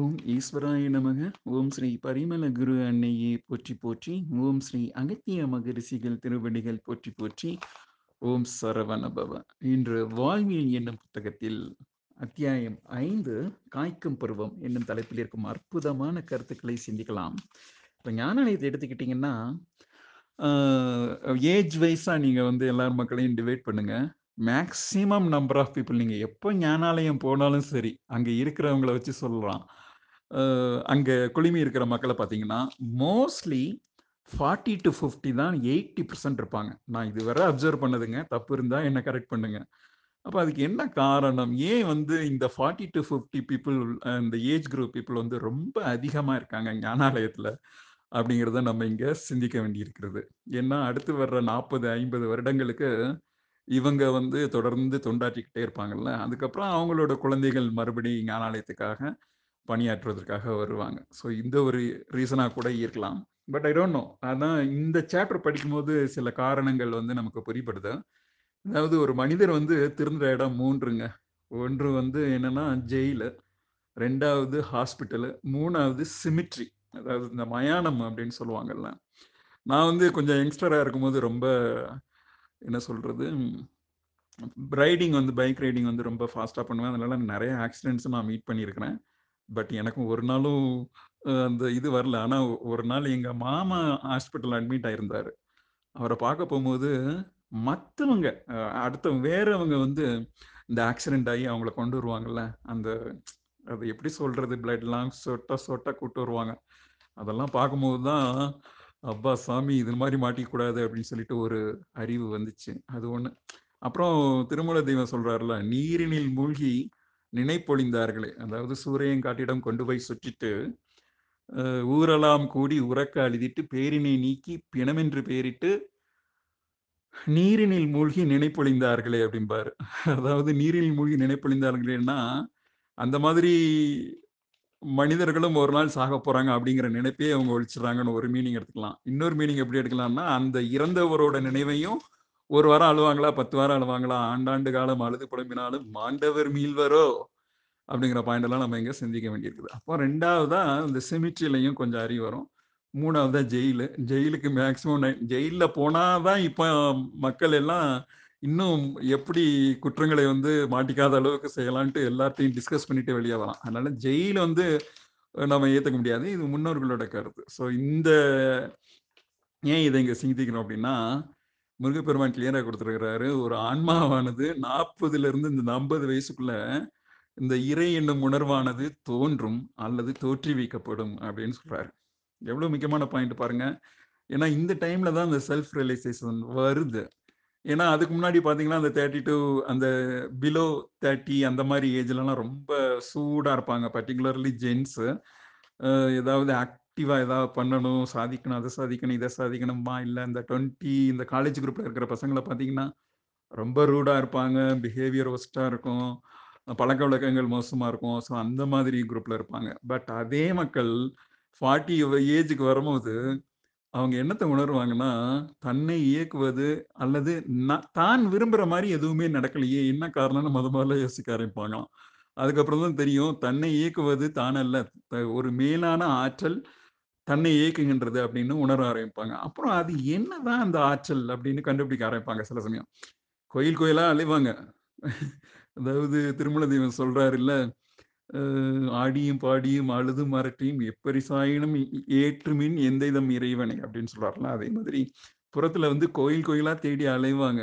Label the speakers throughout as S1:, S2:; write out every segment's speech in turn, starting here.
S1: ஓம் ஈஸ்வராய நமக. ஓம் ஸ்ரீ பரிமள குரு அன்னையே போற்றி போற்றி. ஓம் ஸ்ரீ அகத்திய மகரிஷிகள் திருவடிகள் போற்றி போற்றி. ஓம் சரவணபவ. இன்று வாழ்வியல் என்னும் புத்தகத்தில் அத்தியாயம் ஐந்து காய்க்கும் பருவம் என்னும் தலைப்பில் இருக்கும் அற்புதமான கருத்துக்களை சிந்திக்கலாம். இப்போ ஞானாலயத்தை எடுத்துக்கிட்டிங்கன்னா ஏஜ் வைஸாக நீங்கள் வந்து எல்லார் மக்களையும் டிவைட் பண்ணுங்க. மேக்ஸிமம் நம்பர் ஆஃப் பீப்புள் நீங்கள் எப்போ ஞானாலயம் போனாலும் சரி அங்கே இருக்கிறவங்கள வச்சு சொல்லலாம். அங்கே குளிமி இருக்கிற மக்களை பார்த்தீங்கன்னா மோஸ்ட்லி ஃபார்ட்டி டு ஃபிஃப்டி தான் எயிட்டி பர்சன்ட் இருப்பாங்க. நான் இதுவரை அப்சர்வ் பண்ணதுங்க. தப்பு இருந்தால் என்ன கரெக்ட் பண்ணுங்க. அப்போ அதுக்கு என்ன காரணம்? ஏன் வந்து இந்த ஃபார்ட்டி டு ஃபிஃப்டி பீப்புள் இந்த ஏஜ் குரூப் பீப்புள் வந்து ரொம்ப அதிகமாக இருக்காங்க ஞானாலயத்தில் அப்படிங்கிறத நம்ம இங்கே சிந்திக்க வேண்டியிருக்கிறது. ஏன்னா அடுத்து வர்ற நாற்பது ஐம்பது வருடங்களுக்கு இவங்க வந்து தொடர்ந்து தொண்டாற்றிக்கிட்டே இருப்பாங்கல்ல. அதுக்கப்புறம் அவங்களோட குழந்தைகள் மறுபடி ஞானாலயத்துக்காக பணியாற்றுவதற்காக வருவாங்க ஸோ இந்த ஒரு ரீசனாக கூட இருக்கலாம் பட் ஐ டோன்ட் நோ அதான் இந்த சாப்டர் படிக்கும்போது சில காரணங்கள் வந்து நமக்கு புரிப்படுது அதாவது ஒரு மனிதர் வந்து திருந்த இடம் மூன்றுங்க ஒன்று வந்து என்னன்னா ஜெயிலு ரெண்டாவது ஹாஸ்பிட்டலு மூணாவது சிமிட்ரி அதாவது இந்த மயானம் அப்படின்னு சொல்லுவாங்கல்ல நான் வந்து கொஞ்சம் யங்ஸ்டராக இருக்கும்போது ரொம்ப என்ன சொல்கிறது ரைடிங் வந்து பைக் ரைடிங் வந்து ரொம்ப ஃபாஸ்ட்டாக பண்ணுவேன் அதனால நிறைய ஆக்சிடென்ட்ஸ் நான் மீட் பண்ணியிருக்கிறேன் பட் எனக்கும் ஒரு நாளும் அந்த இது வரல. ஆனால் ஒரு நாள் எங்கள் மாமா ஹாஸ்பிட்டல் அட்மிட் ஆயிருந்தார். அவரை பார்க்க போகும்போது மற்றவங்க அடுத்த வேறவங்க வந்து இந்த ஆக்சிடென்ட் ஆகி அவங்கள கொண்டு வருவாங்கல்ல அந்த அது எப்படி சொல்கிறது பிளட்லாம் சொட்ட சொட்ட கூட்டு வருவாங்க. அதெல்லாம் பார்க்கும்போது தான் அப்பா சாமி இது மாதிரி மாட்டிக்கூடாது அப்படின்னு சொல்லிட்டு ஒரு அறிவு வந்துச்சு. அது ஒன்று அப்புறம் திருமல தெய்வம் சொல்கிறாருல நீரினில் மூழ்கி நினைப்பொழிந்தார்களே. அதாவது சூரியன் காட்டிடம் கொண்டு போய் சுற்றிட்டு ஊரெல்லாம் கூடி உறக்க அழுதிட்டு பேரினை நீக்கி பிணமென்று பேரிட்டு நீரினில் மூழ்கி நினைப்பொழிந்தார்களே அப்படிம்பாரு. அதாவது நீரில் மூழ்கி நினைப்பொழிந்தார்களேன்னா அந்த மாதிரி மனிதர்களும் ஒரு நாள் சாக போறாங்க அப்படிங்கிற நினைப்பே அவங்க ஒழிச்சிடறாங்கன்னு ஒரு மீனிங் எடுத்துக்கலாம். இன்னொரு மீனிங் எப்படி எடுக்கலாம்னா அந்த இறந்தவரோட நினைவையும் ஒரு வாரம் அழுவாங்களா பத்து வாரம் அழுவாங்களா ஆண்டாண்டு காலம் அழுது புலம்பினாலும் மாண்டவர் மீள்வரோ? அப்படிங்கிற பாயிண்ட் எல்லாம் நம்ம இங்கே சிந்திக்க வேண்டியிருக்குது. அப்போ ரெண்டாவதா இந்த செமிட்ரிலையும் கொஞ்சம் அறிவு வரும். மூணாவதா ஜெயிலு. ஜெயிலுக்கு மேக்சிமம் ஜெயிலில் போனாதான் இப்போ மக்கள் எல்லாம் இன்னும் எப்படி குற்றங்களை வந்து மாட்டிக்காத அளவுக்கு செய்யலான்ட்டு எல்லாத்தையும் டிஸ்கஸ் பண்ணிட்டு வெளியே வரலாம். அதனால ஜெயில் வந்து நம்ம ஏற்றுக்க முடியாது. இது முன்னோர்களோட கருத்து. ஸோ இந்த ஏன் இதை இங்கே சிந்திக்கிறோம் அப்படின்னா முருகப்பெருமான் கிளியராக கொடுத்துருக்கிறாரு. ஒரு ஆன்மாவானது நாற்பதுல இருந்து இந்த ஐம்பது வயசுக்குள்ள இந்த இறை என்னும் உணர்வானது தோன்றும் அல்லது தோற்றுவிக்கப்படும் அப்படின்னு சொல்றாரு. எவ்வளவு முக்கியமான பாயிண்ட் பாருங்க. ஏன்னா இந்த டைம்ல தான் இந்த செல்ஃப் ரியலைசேஷன் வருது. ஏன்னா அதுக்கு முன்னாடி பார்த்தீங்கன்னா அந்த தேர்ட்டி டூ அந்த பிலோ தேர்ட்டி அந்த மாதிரி ஏஜ்லலாம் ரொம்ப சூடாக இருப்பாங்க. பர்டிகுலர்லி ஜென்ஸு ஏதாவது ஆக்டிவாக ஏதாவது பண்ணணும். சாதிக்கணும் அதை சாதிக்கணும் இதை சாதிக்கணுமா இல்லை இந்த டுவெண்ட்டி இந்த காலேஜ் குரூப்பில் இருக்கிற பசங்களை பார்த்தீங்கன்னா ரொம்ப ரூடாக இருப்பாங்க. பிஹேவியர் ஒஸ்ட்டாக இருக்கும். பழக்க வழக்கங்கள் மோசமாக இருக்கும். ஸோ அந்த மாதிரி குரூப்பில் இருப்பாங்க. பட் அதே மக்கள் ஃபார்ட்டி ஏஜுக்கு வரும்போது அவங்க என்னத்தை உணர்வாங்கன்னா தன்னை இயக்குவது அல்லது தான் விரும்புகிற மாதிரி எதுவுமே நடக்கலையே என்ன காரணம்னு முத முதல்ல யோசிக்க ஆரம்பிப்பாங்களாம் அதுக்கப்புறம் தான் தெரியும் தன்னை இயக்குவது தானல்ல. ஒரு மேலான ஆற்றல் தன்னை இயக்குகின்றது அப்படின்னு உணர ஆரம்பிப்பாங்க. அப்புறம் அது என்னதான் அந்த ஆற்றல் அப்படின்னு கண்டுபிடிக்க ஆரம்பிப்பாங்க சில சமயம். கோயில் கோயிலாக அலைவாங்க. அதாவது திருமல தெய்வம் சொல்றாரு இல்ல ஆடியும் பாடியும் அழுது மரட்டியும் எப்பரிசாயினும் ஏற்றுமின் எந்த இதம் இறைவனை அப்படின்னு சொல்றாருல அதே மாதிரி புறத்துல வந்து கோயில் கோயிலா தேடி அலைவாங்க.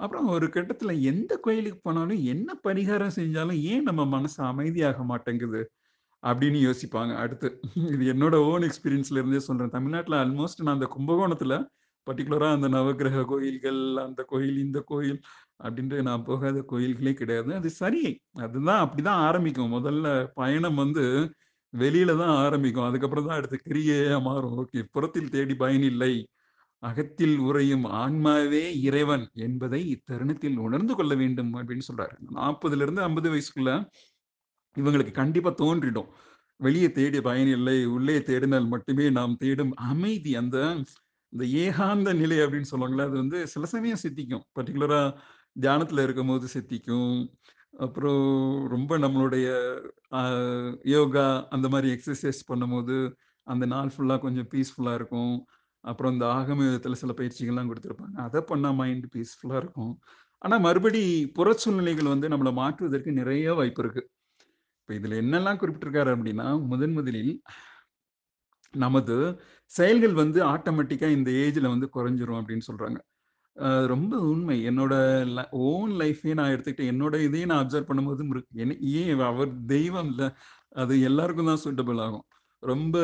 S1: அப்புறம் ஒரு கட்டத்துல எந்த கோயிலுக்கு போனாலும் என்ன பரிகாரம் செஞ்சாலும் ஏன் நம்ம மனசு அமைதியாக மாட்டேங்குது அப்படின்னு யோசிப்பாங்க. அடுத்து இது என்னோட ஓன் எக்ஸ்பீரியன்ஸ்ல இருந்தே சொல்றேன். தமிழ்நாட்டில் ஆல்மோஸ்ட் நான் அந்த கும்பகோணத்துல பர்டிகுலரா அந்த நவகிரக கோயில்கள் அந்த கோயில் இந்த கோயில் அப்படின்ட்டு நான் போகாத கோயில்களே கிடையாது. அது சரி. அதுதான் அப்படிதான் ஆரம்பிக்கும். முதல்ல பயணம் வந்து வெளியில தான் ஆரம்பிக்கும். அதுக்கப்புறம் தான் அடுத்து கிரியையா மாறும். ஓகே புறத்தில் தேடி பயனில்லை அகத்தில் உறையும் ஆன்மாவே இறைவன் என்பதை இத்தருணத்தில் உணர்ந்து கொள்ள வேண்டும் அப்படின்னு சொல்றாரு. நாற்பதுல இருந்து ஐம்பது வயசுக்குள்ள இவங்களுக்கு கண்டிப்பா தோன்றிடும். வெளியே தேடி பயனில்லை உள்ளே தேடினால் மட்டுமே நாம் தேடும் அமைதி. அந்த இந்த ஏகாந்த நிலை அப்படின்னு சொல்லுவாங்களே அது வந்து சில சமயம் சித்திக்கும் பர்டிகுலரா தியானத்துல இருக்கும்போது சித்திக்கும் அப்புறம் ரொம்ப நம்மளுடைய யோகா அந்த மாதிரி எக்ஸசைஸ் பண்ணும்போது, அந்த நாள் ஃபுல்லாக கொஞ்சம் பீஸ்ஃபுல்லாக இருக்கும். அப்புறம் இந்த ஆகம சில பயிற்சிகள்லாம் கொடுத்துருப்பாங்க அதை பண்ணால் மைண்ட் பீஸ்ஃபுல்லாக இருக்கும். ஆனால் மறுபடி புற சூழ்நிலைகள் வந்து நம்மளை மாற்றுவதற்கு நிறைய வாய்ப்பு இருக்குது இப்போ இதில் என்னெல்லாம் குறிப்பிட்டிருக்காரு அப்படின்னா முதன் முதலில் நமது செயல்கள் வந்து ஆட்டோமேட்டிக்காக இந்த ஏஜில் வந்து குறைஞ்சிரும் அப்படின்னு சொல்கிறாங்க ரொம்ப உண்மை. என்னோட ஓன் லைஃப்பயே நான் எடுத்துக்கிட்டேன் என்னோட இதையும் நான் அப்சர்வ் பண்ணும்போது மிரு என்ன ஏன் அவர் தெய்வம் இல்லை அது எல்லாருக்கும் தான் சூட்டபிள் ஆகும். ரொம்ப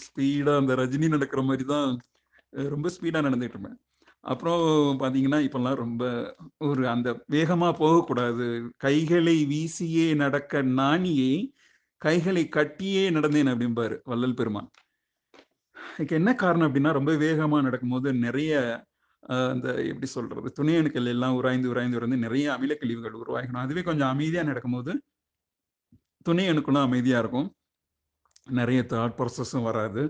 S1: ஸ்பீடாக அந்த ரஜினி நடக்கிற மாதிரி தான் ரொம்ப ஸ்பீடாக நடந்துட்டு இருப்பேன். அப்புறம் பார்த்தீங்கன்னா, இப்போல்லாம் ரொம்ப ஒரு அந்த வேகமாக போகக்கூடாது. கைகளை வீசியே நடக்க நாணியே, கைகளை கட்டியே நடந்தேன் அப்படிம்பாரு வள்ளல் பெருமான். இதுக்கு என்ன காரணம் அப்படின்னா ரொம்ப வேகமாக நடக்கும்போது நிறைய அந்த எப்படி சொல்றது? துணை அணுக்கள் எல்லாம் உராய்ந்து, உராய்ந்து உராய்ந்து நிறைய அமில கழிவுகள் உருவாகிடும். அதுவே கொஞ்சம் அமைதியாக நடக்கும்போது துணை அணுக்கெல்லாம் அமைதியாக இருக்கும். நிறைய தாட் ப்ராசஸும் வராது.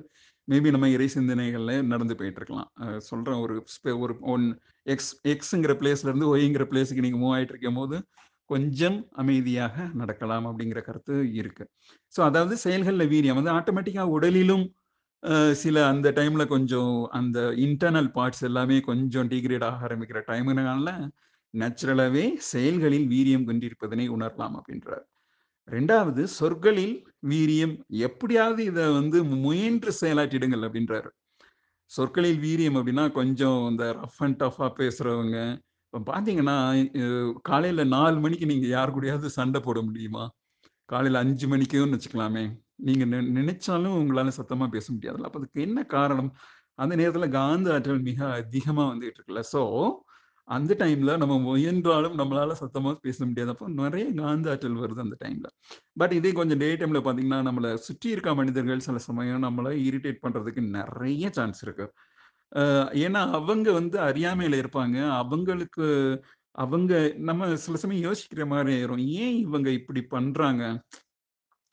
S1: மேபி நம்ம இறை சிந்தனைகள்ல நடந்து போயிட்டுருக்கலாம். இருக்கலாம் சொல்றேன் ஒரு ஒரு ஒன் எக்ஸ் எக்ஸுங்கிற பிளேஸ்லேருந்து ஒய்ங்கிற பிளேஸுக்கு நீங்க மூவ் ஆயிட்டு இருக்கும்போது, கொஞ்சம் அமைதியாக நடக்கலாம் அப்படிங்கிற கருத்து இருக்கு. ஸோ அதாவது செயல்களில் வீரியம் வந்து ஆட்டோமேட்டிக்காக உடலிலும் சில அந்த டைம்ல கொஞ்சம் அந்த இன்டர்னல் பார்ட்ஸ் எல்லாமே கொஞ்சம் டிகிரேட் ஆக ஆரம்பிக்கிற டைம்னால, நேச்சுரலாகவே செயல்களில் வீரியம் கொண்டிருப்பதனை உணரலாம் அப்படின்றார் ரெண்டாவது சொற்களில் வீரியம் எப்படியாவது இதை வந்து முயன்று செயலாற்றிடுங்கள் அப்படின்றாரு சொற்களில் வீரியம் அப்படின்னா கொஞ்சம் இந்த ரஃப் அண்ட் டஃபாக பேசுறவங்க, இப்போ பார்த்தீங்கன்னா, காலையில் நாலு மணிக்கு நீங்கள் யார் கூடயாவது சண்டை போட முடியுமா? காலையில் அஞ்சு மணிக்குன்னு வச்சுக்கலாமே. நீங்க நி நினைச்சாலும் உங்களால சத்தமா பேச முடியாதுல்ல. அப்ப அதுக்கு என்ன காரணம்? அந்த நேரத்துல காந்த ஆற்றல் மிக அதிகமா வந்துட்டு இருக்குல்ல. ஸோ, அந்த டைம்ல நம்ம முயன்றாலும் நம்மளால சத்தமா பேச முடியாது. அப்போ நிறைய காந்த ஆற்றல் வருது அந்த டைம்ல. பட் இதே கொஞ்சம் டே டைம்ல பாத்தீங்கன்னா நம்மள சுற்றி இருக்க மனிதர்கள் சில சமயம் நம்மள இரிட்டேட் பண்றதுக்கு நிறைய சான்ஸ் இருக்கு. ஏன்னா, அவங்க வந்து அறியாமையில இருப்பாங்க. அவங்களுக்கு அவங்க நம்ம சில சமயம் யோசிக்கிற மாதிரி ஆயிரும். ஏன் இவங்க இப்படி பண்றாங்க?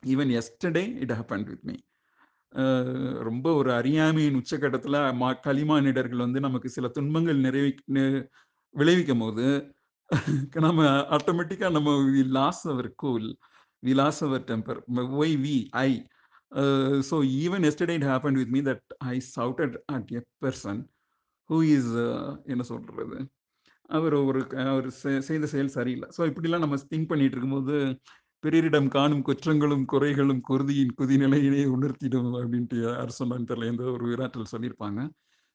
S1: Even yesterday it happened with me. ரொம்ப ஒரு அறியாமையின் உச்சக்கட்டத்தில் மா களிமானிடர்கள் வந்து நமக்கு சில துன்பங்கள் நிறைவி விளைவிக்கும் போது நம்ம ஆட்டோமேட்டிக்கா நம்ம we lose our cool. We lose our temper. Why we I. So even yesterday it happen with me that I shouted at a person who is என்ன சொல்றது? அவர் ஒரு அவர் செய்த செயல் சரியில்லை ஸோ இப்படிலாம் நம்ம திங்க் பண்ணிட்டு இருக்கும்போது, "பிறரிடம் காணும் குற்றங்களும், குறைகளும் குருதியின் குதிநிலையினை உணர்த்திடும்" அப்படின்ட்டு யார் சொன்னான்னு தெரியல. எந்த ஒரு விராட்டில் சொல்லியிருப்பாங்க.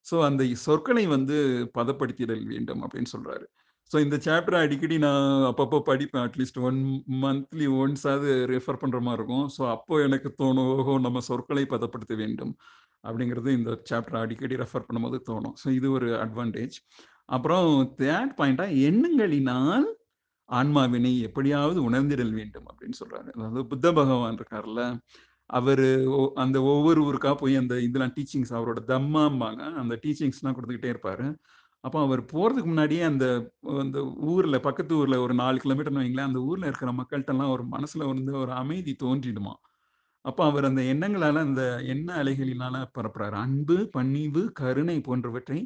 S1: ஸோ அந்த சொற்களை வந்து பதப்படுத்திடல் வேண்டும் அப்படின்னு சொல்றாரு. ஸோ இந்த சாப்டர் அடிக்கடி நான் அப்பப்போ படிப்பேன். அட்லீஸ்ட் ஒன் மந்த்லி ஒன்ஸாவது ரெஃபர் பண்ணுற மாதிரி இருக்கும். ஸோ அப்போ எனக்கு தோணும், ஓஹோ! நம்ம சொற்களை பதப்படுத்த வேண்டும். அப்படிங்கிறது இந்த சாப்டரை அடிக்கடி ரெஃபர் பண்ணும்போது தோணும். ஸோ இது ஒரு அட்வான்டேஜ். அப்புறம் தேர்ட் பாயிண்டாக எண்ணங்களினால் ஆன்மாவினை எப்படியாவது உணர்ந்திடல் வேண்டும் அப்படின்னு சொல்றாரு. அதாவது புத்த பகவான் இருக்கார்ல, அவரு அந்த ஒவ்வொரு ஊருக்கா போய் அந்த இதெல்லாம் டீச்சிங்ஸ் அவரோட தம்மாம்பாங்க. அந்த டீச்சிங்ஸ்லாம் கொடுத்துக்கிட்டே இருப்பாரு. அப்போ அவர் போறதுக்கு முன்னாடியே அந்த அந்த ஊர்ல பக்கத்து ஊர்ல ஒரு நாலு கிலோமீட்டர்னு வைங்களேன், அந்த ஊர்ல இருக்கிற மக்கள்கிட்டலாம் ஒரு மனசுல வந்து ஒரு அமைதி தோன்றிடுமா அப்போ அவர் அந்த எண்ணங்களால அந்த எண்ண அலைகளினால பரப்புறாரு. "அன்பு, பணிவு, கருணை போன்றவற்றை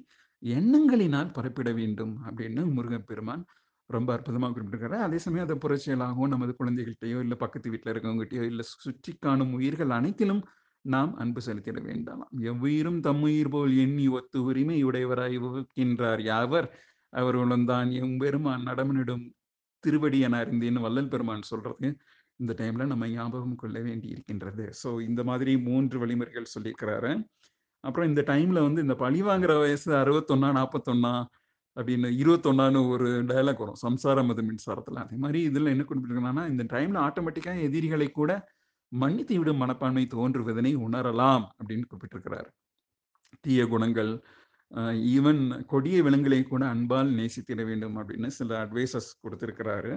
S1: எண்ணங்களினால் பரப்பிட வேண்டும்." அப்படின்னு முருகப்பெருமான் ரொம்ப அற்புதமாக குறிப்பிட்டிருக்காரு. அதே சமயம் அதை புரட்சியலாகவும் நமது குழந்தைகள்கிட்டயோ இல்லை பக்கத்து வீட்டில் இருக்கவங்ககிட்டயோ, இல்லை சுற்றி காணும் உயிர்கள் அனைத்திலும் நாம் அன்பு செலுத்திட வேண்டாம் "எவ்வுயிரும் தம்முயிர் போல் எண்ணி ஒத்து உரிமை உடையவராய் உவக்கின்றார் யாவர், அவர்களுந்தான் எம்பெருமான் நடமனிடும் திருவடி என அறிந்தேன்னு" வள்ளல் பெருமான் சொல்றது, இந்த டைம்ல நம்ம ஞாபகம் கொள்ள வேண்டி இருக்கின்றது. ஸோ இந்த மாதிரி மூன்று வழிமுறைகள் சொல்லியிருக்கிறாரு. அப்புறம் இந்த டைம்ல வந்து இந்த பழி வாங்குற வயசு 61 41 அப்படின்னு 21ன்னு ஒரு டயலாக் வரும். சம்சாரம் அது மின்சாரத்தில் அதே மாதிரி இதில் என்ன குறிப்பிட்டிருக்காங்கன்னா, இந்த டைமில் ஆட்டோமேட்டிக்காக எதிரிகளை கூட மன்னித்து விடும் மனப்பான்மை தோன்றுவதனை உணரலாம் அப்படின்னு குறிப்பிட்டிருக்கிறார். தீய குணங்கள், ஈவன் கொடிய விலங்குகளை கூட அன்பால் நேசித்திட வேண்டும் அப்படின்னு சில அட்வைசஸ் குடுத்திருக்கிறாரு.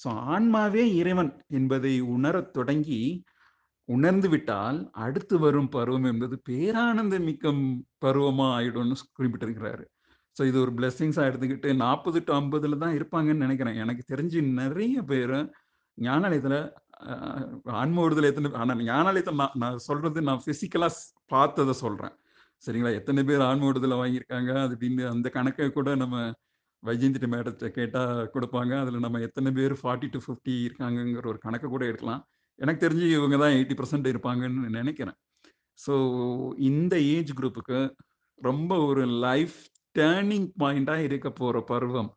S1: ஸோ ஆன்மாவே இறைவன் என்பதை உணரத் தொடங்கி, உணர்ந்து விட்டால், அடுத்து வரும் பருவம் என்பது பேரானந்த மிக்க பருவமா ஆயிடும்னு குறிப்பிட்டிருக்கிறாரு. ஸோ இது ஒரு பிளெஸ்ஸிங்ஸாக எடுத்துக்கிட்டு நாற்பது டு ஐம்பதுல தான் இருப்பாங்கன்னு நினைக்கிறேன். எனக்கு தெரிஞ்சு நிறைய பேர் ஞானாலயத்தில் அ ஆன்ம விடுதலை ஞானாலயத்தை நான் நான் சொல்கிறது நான் ஃபிசிக்கலாக பார்த்ததை சொல்கிறேன் சரிங்களா? எத்தனை பேர் ஆன்ம விடுதலை வாங்கியிருக்காங்க, அது அப்படின்னு அந்த கணக்கை கூட நம்ம வைஜெயந்தி மேடத்தை கேட்டால் கொடுப்பாங்க. அதில் நம்ம எத்தனை பேர் 40-50 இருக்காங்கங்கிற ஒரு கணக்கை கூட எடுக்கலாம். எனக்கு தெரிஞ்சு இவங்க தான் 80% இருப்பாங்கன்னு நினைக்கிறேன். ஸோ இந்த ஏஜ் குரூப்புக்கு ரொம்ப ஒரு லைஃப் டேர்னிங் பாயிண்டாக இருக்க போகிற பருவம்.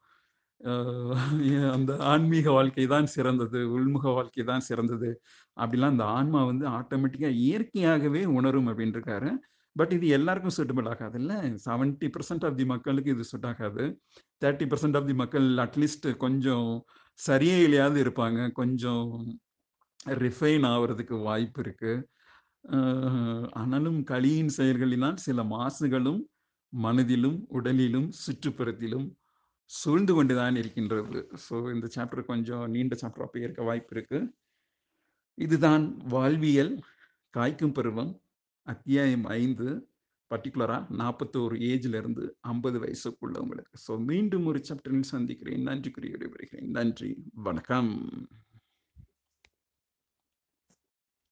S1: அந்த ஆன்மீக வாழ்க்கை தான் சிறந்தது, உள்முக வாழ்க்கை தான் சிறந்தது. அப்படிலாம் அந்த ஆன்மா வந்து ஆட்டோமேட்டிக்காக இயற்கையாகவே உணரும் அப்படின்ருக்காரு. பட் இது எல்லாருக்கும் சூட்டபிள் ஆகாதுல்ல. 70% ஆஃப் தி மக்களுக்கு இது சூட் ஆகாது. 30% ஆஃப் தி மக்கள் அட்லீஸ்ட் கொஞ்சம் சரியே இல்லையாவது இருப்பாங்க. கொஞ்சம் ரிஃபைன் ஆகிறதுக்கு வாய்ப்பு இருக்குது ஆனாலும் கலியின் செயல்களினால் சில மாசுகளும் மனதிலும், உடலிலும், சுற்றுப்புறத்திலும் சூழ்ந்து கொண்டு தான் இருக்கின்றது. ஸோ இந்த சாப்டர் கொஞ்சம் நீண்ட சாப்டரா போய் இருக்க வாய்ப்பு இருக்கு. இதுதான் வாழ்வியல் காய்க்கும் பருவம். அத்தியாயம் ஐந்து பர்டிகுலராக நாற்பத்தோரு ஏஜ்ல இருந்து 50 வயசுக்குள்ளவங்களுக்கு. ஸோ மீண்டும் ஒரு சாப்டரில் சந்திக்கிறேன். நன்றி குறி விடைபெறுகிறேன். நன்றி. வணக்கம்.